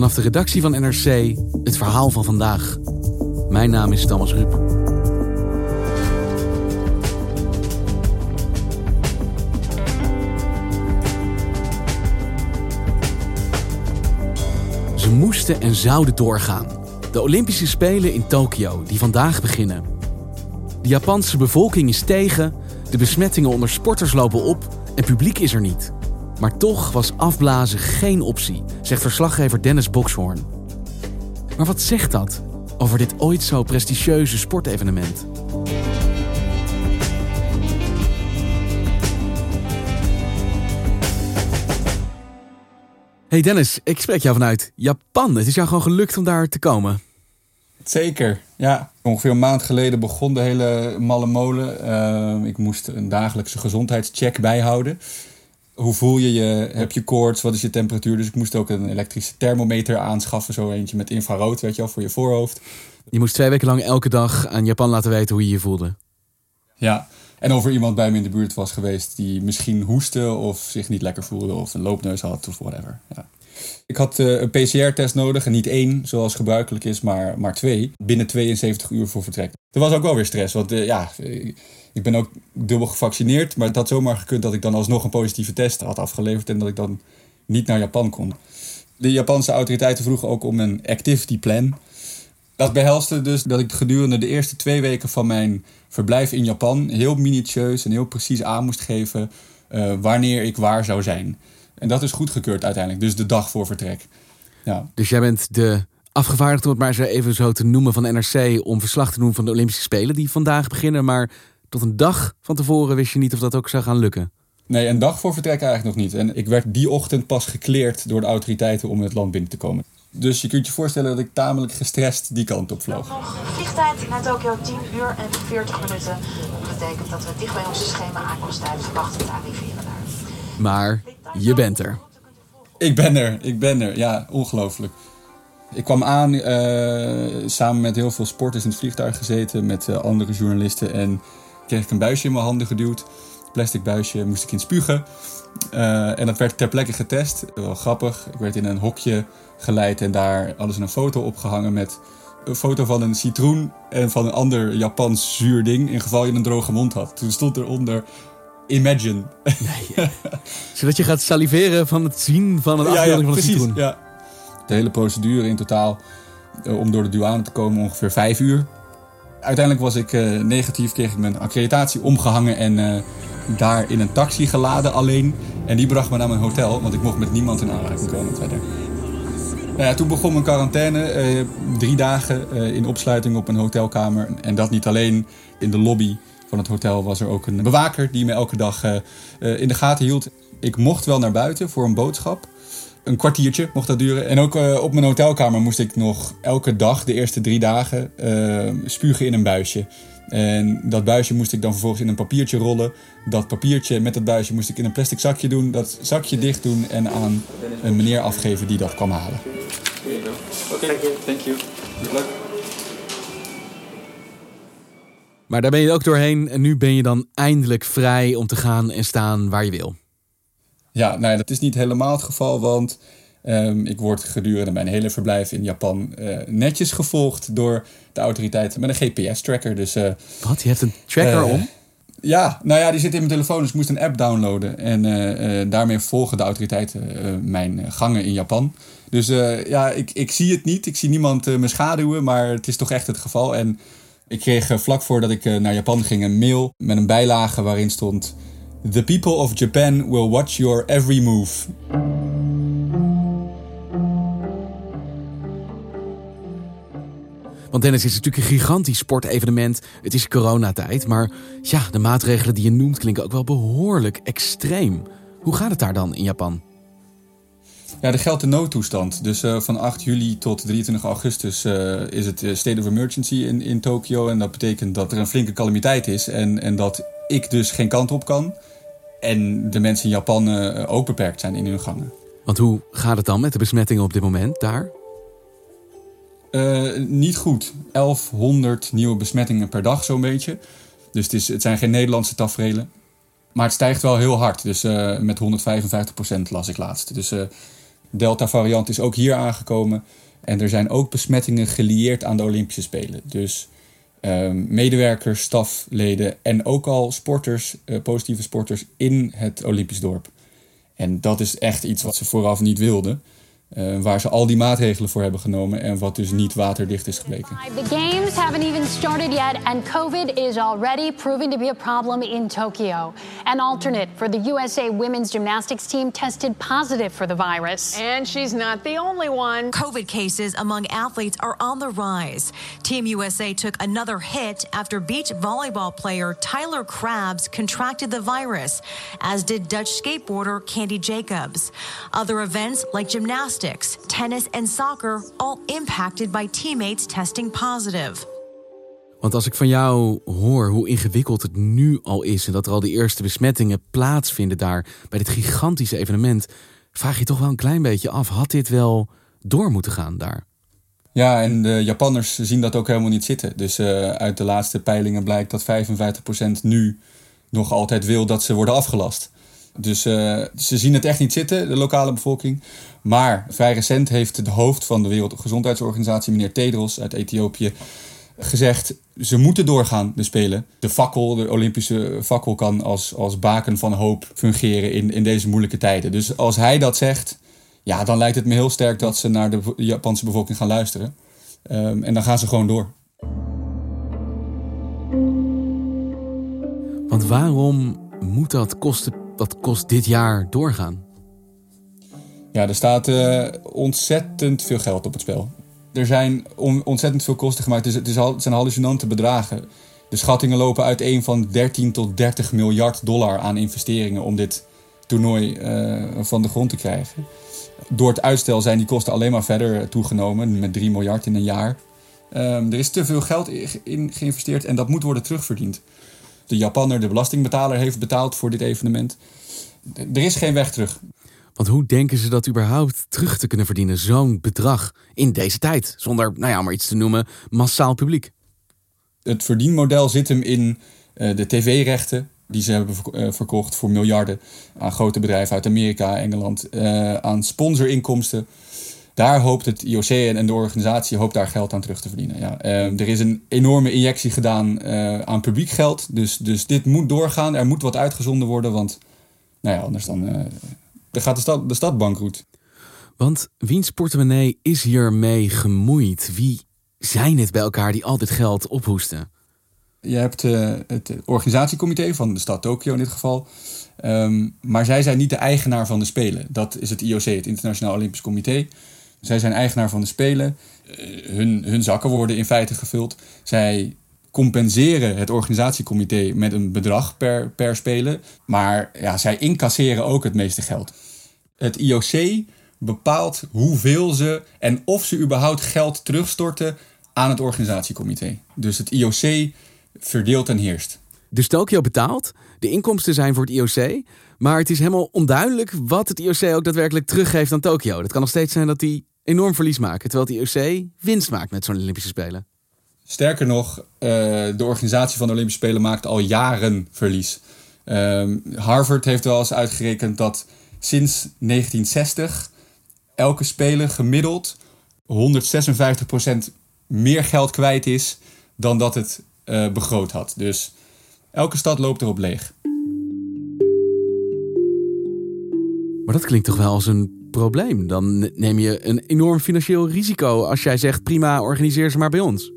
Vanaf de redactie van NRC het verhaal van vandaag. Mijn naam is Thomas Rup. Ze moesten en zouden doorgaan. De Olympische Spelen in Tokio, die vandaag beginnen. De Japanse bevolking is tegen, de besmettingen onder sporters lopen op en publiek is er niet. Maar toch was afblazen geen optie, zegt verslaggever Dennis Boxhoorn. Maar wat zegt dat over dit ooit zo prestigieuze sportevenement? Hey Dennis, ik spreek jou vanuit Japan. Het is jou gewoon gelukt om daar te komen. Zeker, ja. Ongeveer een maand geleden begon de hele malle molen. Uh, ik moest een dagelijkse gezondheidscheck bijhouden. Hoe voel je je? Heb je koorts? Wat is je temperatuur? Dus ik moest ook een elektrische thermometer aanschaffen. Zo eentje met infrarood, weet je wel, voor je voorhoofd. Je moest twee weken lang elke dag aan Japan laten weten hoe je je voelde. Ja, en of er iemand bij me in de buurt was geweest die misschien hoestte of zich niet lekker voelde of een loopneus had of whatever. Ja. Ik had uh, een PCR-test nodig en niet één, zoals gebruikelijk is, maar, maar twee. Binnen 72 uur voor vertrek. Er was ook wel weer stress, want uh, ja, ik ben ook dubbel gevaccineerd. Maar het had zomaar gekund dat ik dan alsnog een positieve test had afgeleverd en dat ik dan niet naar Japan kon. De Japanse autoriteiten vroegen ook om een activity plan. Dat behelste dus dat ik gedurende de eerste twee weken van mijn verblijf in Japan heel minutieus en heel precies aan moest geven uh, wanneer ik waar zou zijn. En dat is goedgekeurd uiteindelijk, dus de dag voor vertrek. Ja. Dus jij bent de afgevaardigde, om het maar even zo te noemen, van NRC om verslag te doen van de Olympische Spelen die vandaag beginnen. Maar tot een dag van tevoren wist je niet of dat ook zou gaan lukken. Nee, een dag voor vertrek eigenlijk nog niet. En ik werd die ochtend pas gekleerd door de autoriteiten om het land binnen te komen. Dus je kunt je voorstellen dat ik tamelijk gestrest die kant op vloog. Vliegtijd naar Tokio 10 uur en 40 minuten. Dat betekent dat we dicht bij onze schema aankomsttijd verwachten te arriveren daar. Maar je bent er. Ik ben er, ik ben er. Ja, ongelooflijk. Ik kwam aan uh, samen met heel veel sporters in het vliegtuig gezeten, met uh, andere journalisten. En kreeg ik een buisje in mijn handen geduwd. Plastic buisje, moest ik in spugen. Uh, en dat werd ter plekke getest. Wel grappig. Ik werd in een hokje geleid en daar hadden ze een foto opgehangen met een foto van een citroen en van een ander Japans zuur ding. In geval je een droge mond had. Toen stond eronder Imagine. Nee, Zodat je gaat saliveren van het zien van een afbeelding ja, ja, van een citroen. Ja. De hele procedure in totaal uh, om door de douane te komen ongeveer vijf uur. Uiteindelijk was ik uh, negatief, kreeg ik mijn accreditatie omgehangen en uh, daar in een taxi geladen alleen. En die bracht me naar mijn hotel, want ik mocht met niemand in aanraking komen verder. Nou ja, toen begon mijn quarantaine. Uh, drie dagen in opsluiting op een hotelkamer. En dat niet alleen. In de lobby van het hotel was er ook een bewaker die me elke dag in de gaten hield. Ik mocht wel naar buiten voor een boodschap een kwartiertje mocht dat duren. En ook uh, op mijn hotelkamer moest ik nog elke dag, de eerste drie dagen, uh, spugen in een buisje. En dat buisje moest ik dan vervolgens in een papiertje rollen. Dat papiertje met dat buisje moest ik in een plastic zakje doen. Dat zakje dicht doen en aan een meneer afgeven die dat kwam halen. Oké, okay, thank you. Good luck. Maar daar ben je ook doorheen en nu ben je dan eindelijk vrij om te gaan en staan waar je wil. Ja, nee, dat is niet helemaal het geval, want um, ik word gedurende mijn hele verblijf in Japan uh, netjes gevolgd door de autoriteiten met een GPS-tracker. Dus, uh, Wat? Je hebt een tracker uh, om? Ja, nou ja, die zit in mijn telefoon, dus ik moest een app downloaden. En daarmee volgen de autoriteiten mijn gangen in Japan. Dus ja, ik, ik zie het niet, ik zie niemand me schaduwen, maar het is toch echt het geval. En Ik kreeg vlak voordat ik naar Japan ging een mail met een bijlage waarin stond: The people of Japan will watch your every move. Want Dennis is natuurlijk een gigantisch sportevenement. Het is coronatijd, maar ja, de maatregelen die je noemt klinken ook wel behoorlijk extreem. Hoe gaat het daar dan in Japan? Ja, er geldt de noodtoestand. Dus uh, van 8 juli tot 23 augustus uh, is het state of emergency in, in Tokio. En dat betekent dat er een flinke calamiteit is en, en dat ik dus geen kant op kan. En de mensen in Japan uh, ook beperkt zijn in hun gangen. Want hoe gaat het dan met de besmettingen op dit moment daar? niet goed. 1100 nieuwe besmettingen per dag, zo'n beetje. Dus het, is, het zijn geen Nederlandse tafereelen. Maar het stijgt wel heel hard. Dus met 155 procent las ik laatst. Dus Delta-variant is ook hier aangekomen. En er zijn ook besmettingen gelieerd aan de Olympische Spelen. Dus um, medewerkers, stafleden en ook al sporters, uh, positieve sporters in het Olympisch dorp. En dat is echt iets wat ze vooraf niet wilden. Uh, waar ze al die maatregelen voor hebben genomen en wat dus niet waterdicht is gebleken. The games haven't even started yet and COVID is already proving to be a problem in Tokyo. An alternate for the USA women's gymnastics team tested positive for the virus. And she's not the only one. COVID cases among athletes are on the rise. Team USA took another hit after beach volleyball player Tyler Krabs contracted the virus, as did Dutch skateboarder Candy Jacobs. Other events like gymnastics tennis en soccer all impacted by teammates testing positive. Want als ik van jou hoor hoe ingewikkeld het nu al is en dat er al de eerste besmettingen plaatsvinden daar bij dit gigantische evenement, vraag je toch wel een klein beetje af: had dit wel door moeten gaan daar? Ja, en de Japanners zien dat ook helemaal niet zitten. Dus uh, uit de laatste peilingen blijkt dat 55% nu nog altijd wil dat ze worden afgelast. Dus uh, ze zien het echt niet zitten, de lokale bevolking. Maar vrij recent heeft de hoofd van de Wereldgezondheidsorganisatie, meneer Tedros uit Ethiopië, gezegd: ze moeten doorgaan, de Spelen. De fakkel, de Olympische fakkel, kan als, als baken van hoop fungeren in, in deze moeilijke tijden. Dus als hij dat zegt, ja, dan lijkt het me heel sterk dat ze naar de Japanse bevolking gaan luisteren. Um, en dan gaan ze gewoon door. Want waarom moet dat kosten dat kost dit jaar doorgaan? Ja, er staat uh, ontzettend veel geld op het spel. Er zijn on ontzettend veel kosten gemaakt. Het, is al, het zijn hallucinante bedragen. De schattingen lopen uiteen van 13 tot 30 miljard dollar aan investeringen om dit toernooi uh, van de grond te krijgen. Door het uitstel zijn die kosten alleen maar verder toegenomen, met 3 miljard in een jaar. Um, er is te veel geld in geïnvesteerd en dat moet worden terugverdiend de Japanner, de belastingbetaler, heeft betaald voor dit evenement. Er is geen weg terug. Want hoe denken ze dat überhaupt terug te kunnen verdienen, zo'n bedrag in deze tijd? Zonder, nou ja, maar iets te noemen, massaal publiek. Het verdienmodel zit hem in uh, de tv-rechten. Die ze hebben uh, verkocht voor miljarden aan grote bedrijven uit Amerika, Engeland. Uh, aan sponsorinkomsten daar hoopt het IOC en de organisatie hoopt daar geld aan terug te verdienen. Ja. Uh, er is een enorme injectie gedaan uh, aan publiek geld. Dus, dus dit moet doorgaan. Er moet wat uitgezonden worden. Want nou ja, anders dan, uh, dan gaat de stad, de stad bankroet. Want wiens portemonnee is hiermee gemoeid? Wie zijn het bij elkaar die al dit geld ophoesten? Je hebt het organisatiecomité van de stad Tokio in dit geval. Um, maar zij zijn niet de eigenaar van de Spelen. Dat is het IOC, het Internationaal Olympisch Comité. Zij zijn eigenaar van de Spelen. Uh, hun, hun zakken worden in feite gevuld. Zij compenseren het organisatiecomité met een bedrag per, per spelen. Maar ja, zij incasseren ook het meeste geld. Het IOC bepaalt hoeveel ze en of ze überhaupt geld terugstorten aan het organisatiecomité. Dus het IOC verdeelt en heerst. Dus Tokio betaalt, de inkomsten zijn voor het IOC, maar het is helemaal onduidelijk wat het IOC ook daadwerkelijk teruggeeft aan Tokio. Dat kan nog steeds zijn dat die enorm verlies maken, terwijl het IOC winst maakt met zo'n Olympische Spelen. Sterker nog, uh, de organisatie van de Olympische Spelen maakt al jaren verlies. Uh, Harvard heeft wel eens uitgerekend dat sinds 1960 elke speler gemiddeld 156% meer geld kwijt is dan dat het uh, begroot had. Dus elke stad loopt erop leeg. Maar dat klinkt toch wel als een probleem. Dan neem je een enorm financieel risico als jij zegt: prima, organiseer ze maar bij ons.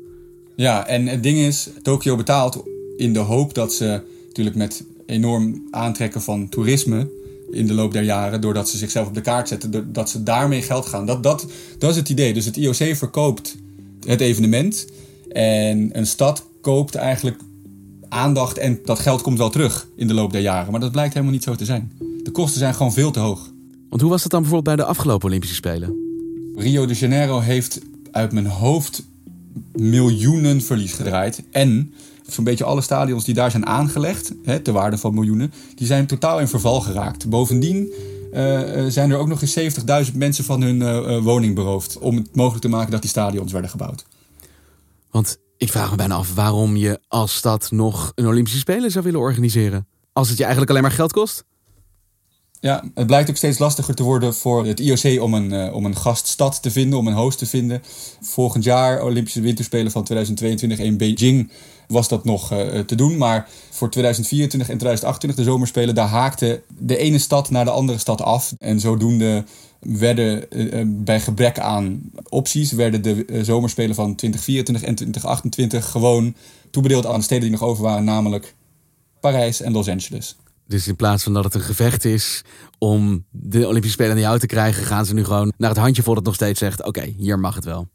Ja, en het ding is, Tokio betaalt in de hoop dat ze natuurlijk met enorm aantrekken van toerisme in de loop der jaren, doordat ze zichzelf op de kaart zetten, dat ze daarmee geld gaan. Dat, dat, dat is het idee. Dus het IOC verkoopt het evenement en een stad koopt eigenlijk aandacht en dat geld komt wel terug in de loop der jaren. Maar dat blijkt helemaal niet zo te zijn. De kosten zijn gewoon veel te hoog. Want hoe was dat dan bijvoorbeeld bij de afgelopen Olympische Spelen? Rio de Janeiro heeft uit mijn hoofd miljoenen verlies gedraaid. En zo'n beetje alle stadions die daar zijn aangelegd, hè, ter waarde van miljoenen, die zijn totaal in verval geraakt. Bovendien uh, zijn er ook nog eens 70.000 mensen van hun uh, woning beroofd. Om het mogelijk te maken dat die stadions werden gebouwd. Want ik vraag me bijna af waarom je als stad nog een Olympische Spelen zou willen organiseren. Als het je eigenlijk alleen maar geld kost? Ja, het blijkt ook steeds lastiger te worden voor het IOC om een, uh, om een gaststad te vinden, om een host te vinden. Volgend jaar, Olympische Winterspelen van 2022 in Beijing, was dat nog uh, te doen. Maar voor 2024 en 2028, de zomerspelen, daar haakte de ene stad naar de andere stad af. En zodoende werden bij gebrek aan opties, werden de zomerspelen van 2024 en 2028 gewoon toebedeeld aan de steden die nog over waren, namelijk Parijs en Los Angeles. Dus in plaats van dat het een gevecht is om de Olympische Spelen aan jou te krijgen, gaan ze nu gewoon naar het handjevol dat nog steeds zegt: oké, hier mag het wel.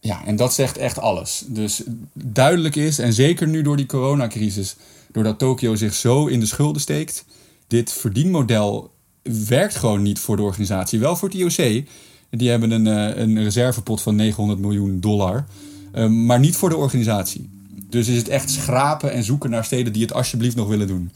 Ja, en dat zegt echt alles. Dus duidelijk is, en zeker nu door die coronacrisis, doordat Tokio zich zo in de schulden steekt, dit verdienmodel werkt gewoon niet voor de organisatie. Wel voor het IOC. Die hebben een, eh, een reservepot van 900 miljoen dollar. Eh, maar niet voor de organisatie. Dus is het echt schrapen en zoeken naar steden die het alsjeblieft nog willen doen.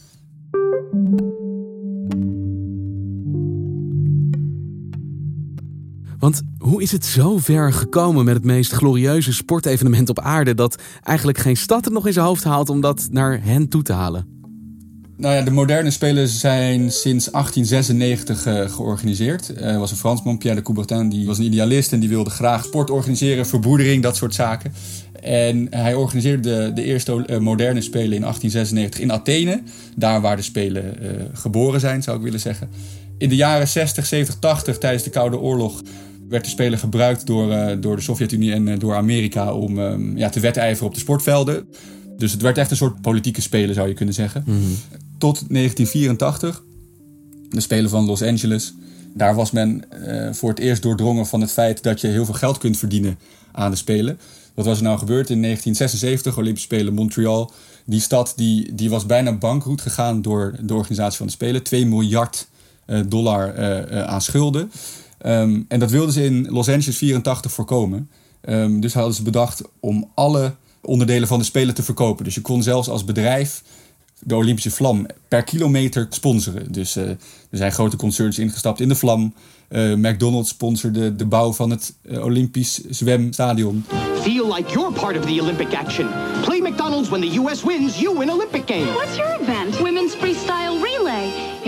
Want hoe is het zo ver gekomen met het meest glorieuze sportevenement op aarde dat eigenlijk geen stad het nog in zijn hoofd haalt om dat naar hen toe te halen? Nou ja, de moderne spelen zijn sinds 1896 uh, eh, georganiseerd. Er uh, was een Fransman, Pierre de Coubertin, die was een idealist en die wilde graag sport organiseren, verboedering, dat soort zaken. En hij organiseerde de, de eerste uh, moderne spelen in 1896 in Athene, daar waar de spelen eh, geboren zijn, zou ik willen zeggen. In de jaren 60, 70, 80, tijdens de Koude Oorlog, werd de Spelen gebruikt door, uh, door de Sovjet-Unie en uh, door Amerika om um, ja, te wedijveren op de sportvelden. Dus het werd echt een soort politieke spelen, zou je kunnen zeggen. Mm -hmm. Tot 1984, de Spelen van Los Angeles. Daar was men uh, voor het eerst doordrongen van het feit dat je heel veel geld kunt verdienen aan de Spelen. Wat was er nou gebeurd in 1976, Olympische Spelen Montreal? Die stad die, die was bijna bankroet gegaan door de organisatie van de Spelen. 2 miljard dollar aan schulden. Um, en dat wilden ze in Los Angeles 84 voorkomen. Um, dus hadden ze bedacht om alle onderdelen van de Spelen te verkopen. Dus je kon zelfs als bedrijf de Olympische vlam per kilometer sponsoren. Dus uh, er zijn grote concerns ingestapt in de vlam. Uh, McDonald's sponsorde de bouw van het uh, Olympisch zwemstadion. Feel like you're part of the Olympic action. Play McDonald's when the US wins, you win Olympic games. What's your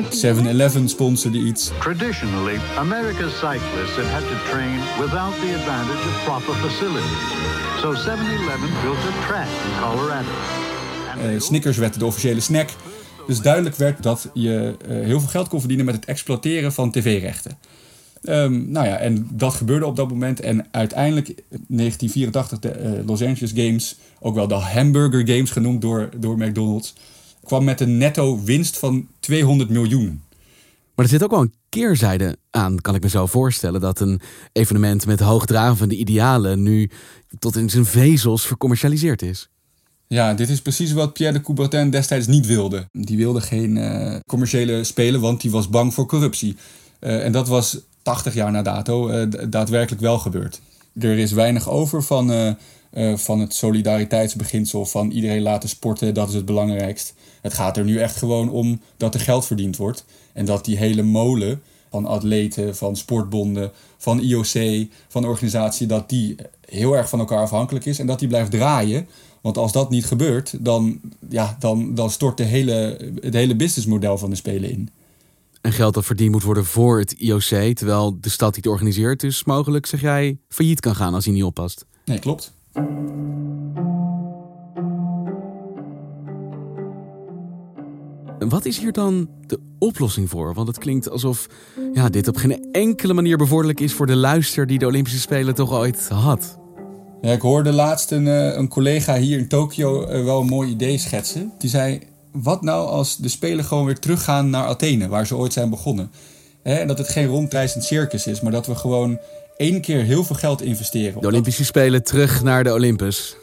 7-Eleven sponsorde iets. Traditionally, America's cyclists have had to train without the advantage of proper facilities. So 7-Eleven built a track in Colorado. Uh, Snickers werd de officiële snack. Dus duidelijk werd dat je uh, heel veel geld kon verdienen met het exploiteren van tv-rechten. Um, nou ja, en dat gebeurde op dat moment. En uiteindelijk, 1984, de uh, Los Angeles Games, ook wel de Hamburger Games genoemd door, door McDonald's, kwam met een netto winst van 200 miljoen. Maar er zit ook wel een keerzijde aan, kan ik me zo voorstellen. Dat een evenement met hoogdravende idealen nu tot in zijn vezels vercommercialiseerd is. Ja, dit is precies wat Pierre de Coubertin destijds niet wilde. Die wilde geen uh, commerciële spelen, want die was bang voor corruptie. Uh, en dat was 80 jaar na dato uh, daadwerkelijk wel gebeurd. Er is weinig over van, van het solidariteitsbeginsel van iedereen laten sporten, dat is het belangrijkst. Het gaat er nu echt gewoon om dat er geld verdiend wordt. En dat die hele molen van atleten, van sportbonden, van IOC, van organisatie, dat die heel erg van elkaar afhankelijk is en dat die blijft draaien. Want als dat niet gebeurt, dan, ja, dan, dan stort de hele, het hele businessmodel van de Spelen in. En geld dat verdiend moet worden voor het IOC, terwijl de stad die het organiseert dus mogelijk, zeg jij, failliet kan gaan als hij niet oppast. Nee, klopt. Wat is hier dan de oplossing voor? Want het klinkt alsof ja, dit op geen enkele manier bevorderlijk is voor de luister die de Olympische Spelen toch ooit had. Ja, ik hoorde laatst een, eh, een collega hier in Tokio eh, wel een mooi idee schetsen. Die zei, wat nou als de Spelen gewoon weer teruggaan naar Athene, waar ze ooit zijn begonnen? En dat het geen rondreizend circus is, maar dat we gewoon één keer heel veel geld investeren. De Olympische Spelen terug naar de Olympus.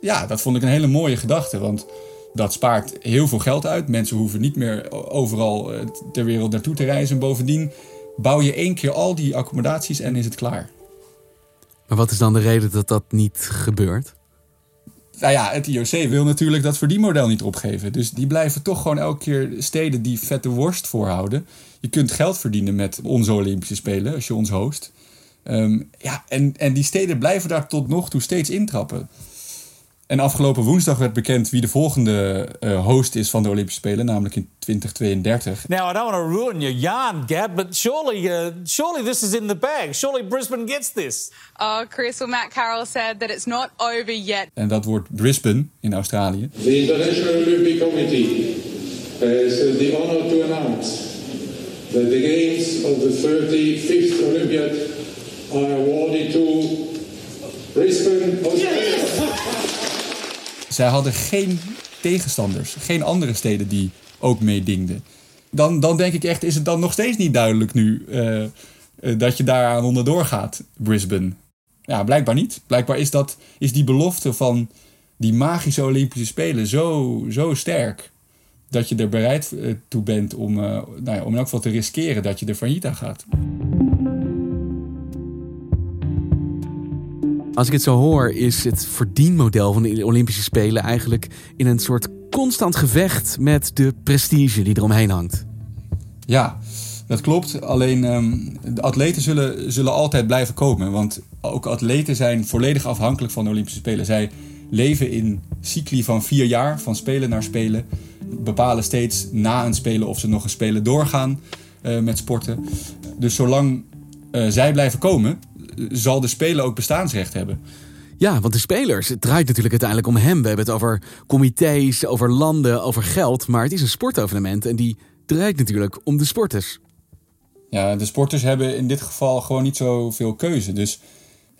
Ja, dat vond ik een hele mooie gedachte, want dat spaart heel veel geld uit. Mensen hoeven niet meer overal eh, ter wereld naartoe te reizen. Bovendien bouw je één keer al die accommodaties en is het klaar. Maar wat is dan de reden dat dat niet gebeurt? Nou ja, het IOC wil natuurlijk dat verdienmodel niet opgeven. Dus die blijven toch gewoon elke keer steden die vette worst voorhouden. Je kunt geld verdienen met onze Olympische Spelen als je ons host. Um, ja, en, en die steden blijven daar tot nog toe steeds intrappen. En afgelopen woensdag werd bekend wie de volgende uh, host is van de Olympische Spelen, namelijk in 2032. Now, I don't want to ruin your yarn, Gab, but surely, uh, surely this is in the bag. Surely Brisbane gets this. Oh, Chris, well, Matt Carroll said that it's not over yet. En dat wordt Brisbane in Australië. The International Olympic Committee has the honor to announce that the games of the 35th Olympiad are awarded to Brisbane, Australia. Zij hadden geen tegenstanders, geen andere steden die ook meedingden. Dan, dan denk ik echt, is het dan nog steeds niet duidelijk nu uh, uh, dat je daaraan onderdoor gaat, Brisbane? Ja, blijkbaar niet. Blijkbaar is, dat, is die belofte van die magische Olympische Spelen zo, zo sterk. Dat je er bereid uh, toe bent om, nou ja, om in elk geval te riskeren dat je er failliet aan gaat. Als ik het zo hoor, is het verdienmodel van de Olympische Spelen eigenlijk in een soort constant gevecht met de prestige die eromheen hangt. Ja, dat klopt. Alleen um, de atleten zullen, zullen altijd blijven komen. Want ook atleten zijn volledig afhankelijk van de Olympische Spelen. Zij leven in cycli van vier jaar, van spelen naar spelen. Bepalen steeds na een spelen of ze nog een spelen doorgaan uh, met sporten. Dus zolang uh, zij blijven komen, zal de speler ook bestaansrecht hebben. Ja, want de spelers, het draait natuurlijk uiteindelijk om hem. We hebben het over comité's, over landen, over geld. Maar het is een sportevenement en die draait natuurlijk om de sporters. Ja, de sporters hebben in dit geval gewoon niet zoveel keuze. Dus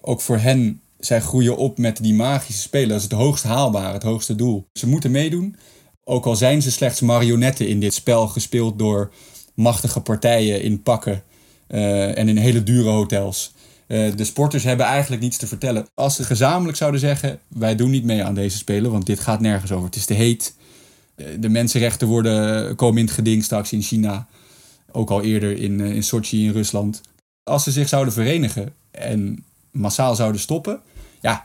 ook voor hen, zij groeien op met die magische spelen. Dat is het hoogst haalbare, het hoogste doel. Ze moeten meedoen. Ook al zijn ze slechts marionetten in dit spel gespeeld door machtige partijen in pakken uh, en in hele dure hotels. Uh, de sporters hebben eigenlijk niets te vertellen. Als ze gezamenlijk zouden zeggen: wij doen niet mee aan deze spelen, want dit gaat nergens over. Het is te heet. Uh, de mensenrechten worden, komen in het geding straks in China. Ook al eerder in, uh, in Sochi in Rusland. Als ze zich zouden verenigen en massaal zouden stoppen, ja,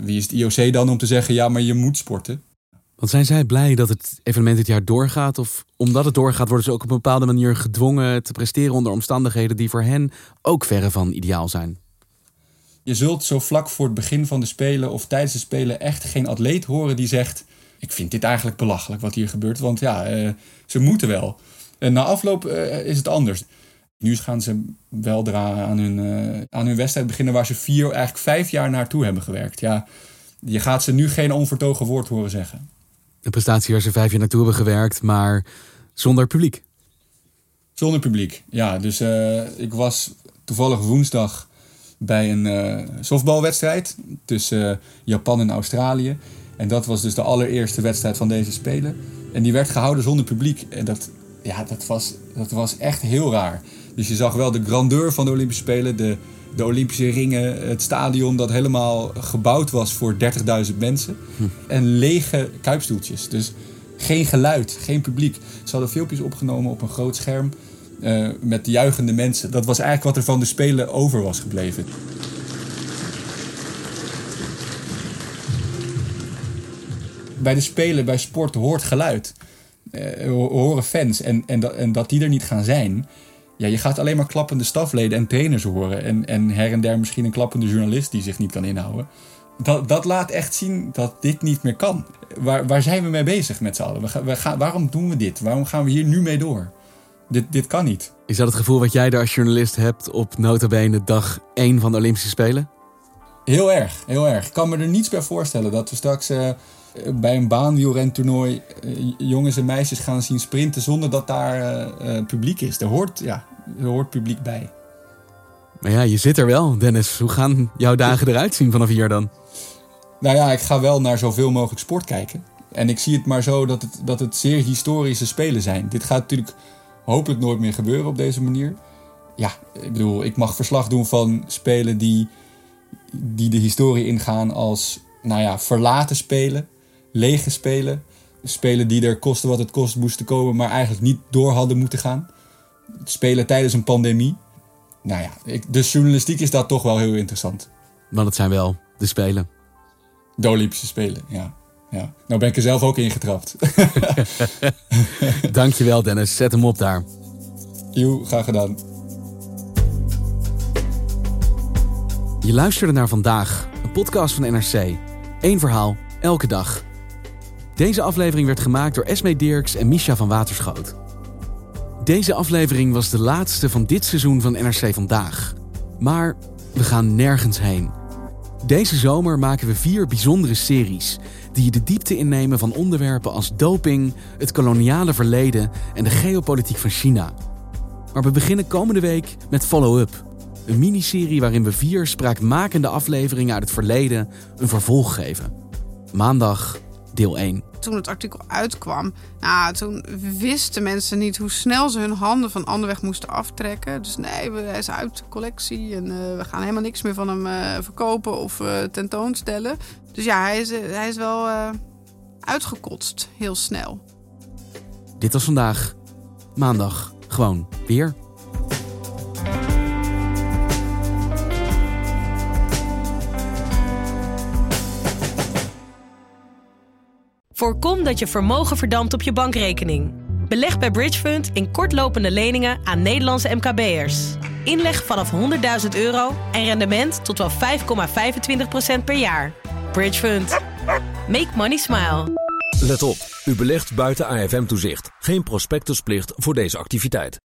wie is het IOC dan om te zeggen: ja, maar je moet sporten? Want zijn zij blij dat het evenement dit jaar doorgaat? Of omdat het doorgaat, worden ze ook op een bepaalde manier gedwongen te presteren onder omstandigheden die voor hen ook verre van ideaal zijn? Je zult zo vlak voor het begin van de Spelen of tijdens de Spelen echt geen atleet horen die zegt: Ik vind dit eigenlijk belachelijk wat hier gebeurt, want ja, uh, ze moeten wel. En na afloop uh, is het anders. Nu gaan ze weldra aan hun, uh, aan hun wedstrijd beginnen waar ze vier, eigenlijk vijf jaar naartoe hebben gewerkt. Ja, je gaat ze nu geen onvertogen woord horen zeggen. Een prestatie waar ze vijf jaar naartoe hebben gewerkt, maar zonder publiek. Zonder publiek, ja. Dus uh, ik was toevallig woensdag bij een uh, softbalwedstrijd tussen uh, Japan en Australië. En dat was dus de allereerste wedstrijd van deze Spelen. En die werd gehouden zonder publiek. En dat, ja, dat, was, dat was echt heel raar. Dus je zag wel de grandeur van de Olympische Spelen, de, de Olympische ringen, het stadion dat helemaal gebouwd was voor 30.000 mensen. Hm. En lege kuipstoeltjes. Dus geen geluid, geen publiek. Ze hadden filmpjes opgenomen op een groot scherm uh, met juichende mensen. Dat was eigenlijk wat er van de Spelen over was gebleven. Bij de Spelen, bij sport, hoort geluid. Uh, horen fans. En, en, dat, en dat die er niet gaan zijn, ja, je gaat alleen maar klappende stafleden en trainers horen. En, en her en der misschien een klappende journalist die zich niet kan inhouden. Dat, dat laat echt zien dat dit niet meer kan. Waar, waar zijn we mee bezig met z'n allen? We, we gaan, waarom doen we dit? Waarom gaan we hier nu mee door? Dit, dit kan niet. Is dat het gevoel wat jij daar als journalist hebt op notabene dag 1 van de Olympische Spelen? Heel erg, heel erg. Ik kan me er niets bij voorstellen dat we straks uh, bij een baanwielrentoernooi uh, jongens en meisjes gaan zien sprinten zonder dat daar uh, publiek is. Er hoort, ja, er hoort publiek bij. Maar ja, je zit er wel, Dennis. Hoe gaan jouw dagen eruit zien vanaf hier dan? Nou ja, ik ga wel naar zoveel mogelijk sport kijken. En ik zie het maar zo dat het, dat het zeer historische spelen zijn. Dit gaat natuurlijk hopelijk nooit meer gebeuren op deze manier. Ja, ik bedoel, ik mag verslag doen van spelen die, die de historie ingaan als, nou ja, verlaten spelen, lege spelen. Spelen die er kosten wat het kost moesten komen, maar eigenlijk niet door hadden moeten gaan. Spelen tijdens een pandemie. Nou ja, ik, de journalistiek is dat toch wel heel interessant. Want het zijn wel de Spelen. De Olympische Spelen, ja. ja. Nou ben ik er zelf ook ingetrapt. Dankjewel Dennis, zet hem op daar. Jo, graag gedaan. Je luisterde naar vandaag, een podcast van NRC. Eén verhaal, elke dag. Deze aflevering werd gemaakt door Esme Dirks en Misha van Waterschoot. Deze aflevering was de laatste van dit seizoen van NRC Vandaag. Maar we gaan nergens heen. Deze zomer maken we vier bijzondere series die je de diepte innemen van onderwerpen als doping, het koloniale verleden en de geopolitiek van China. Maar we beginnen komende week met Follow Up, een miniserie waarin we vier spraakmakende afleveringen uit het verleden een vervolg geven. Maandag, deel 1 toen het artikel uitkwam, nou, toen wisten mensen niet hoe snel ze hun handen van Anderweg moesten aftrekken. Dus nee, hij is uit de collectie en uh, we gaan helemaal niks meer van hem uh, verkopen of uh, tentoonstellen. Dus ja, hij is, hij is wel uitgekotst, heel snel. Dit was vandaag, maandag, gewoon weer. Voorkom dat je vermogen verdampt op je bankrekening. Beleg bij Bridgefund in kortlopende leningen aan Nederlandse MKB'ers. Inleg vanaf 100.000 euro en rendement tot wel 5,25% per jaar. Bridgefund. Make money smile. Let op, u belegt buiten AFM-toezicht. Geen prospectusplicht voor deze activiteit.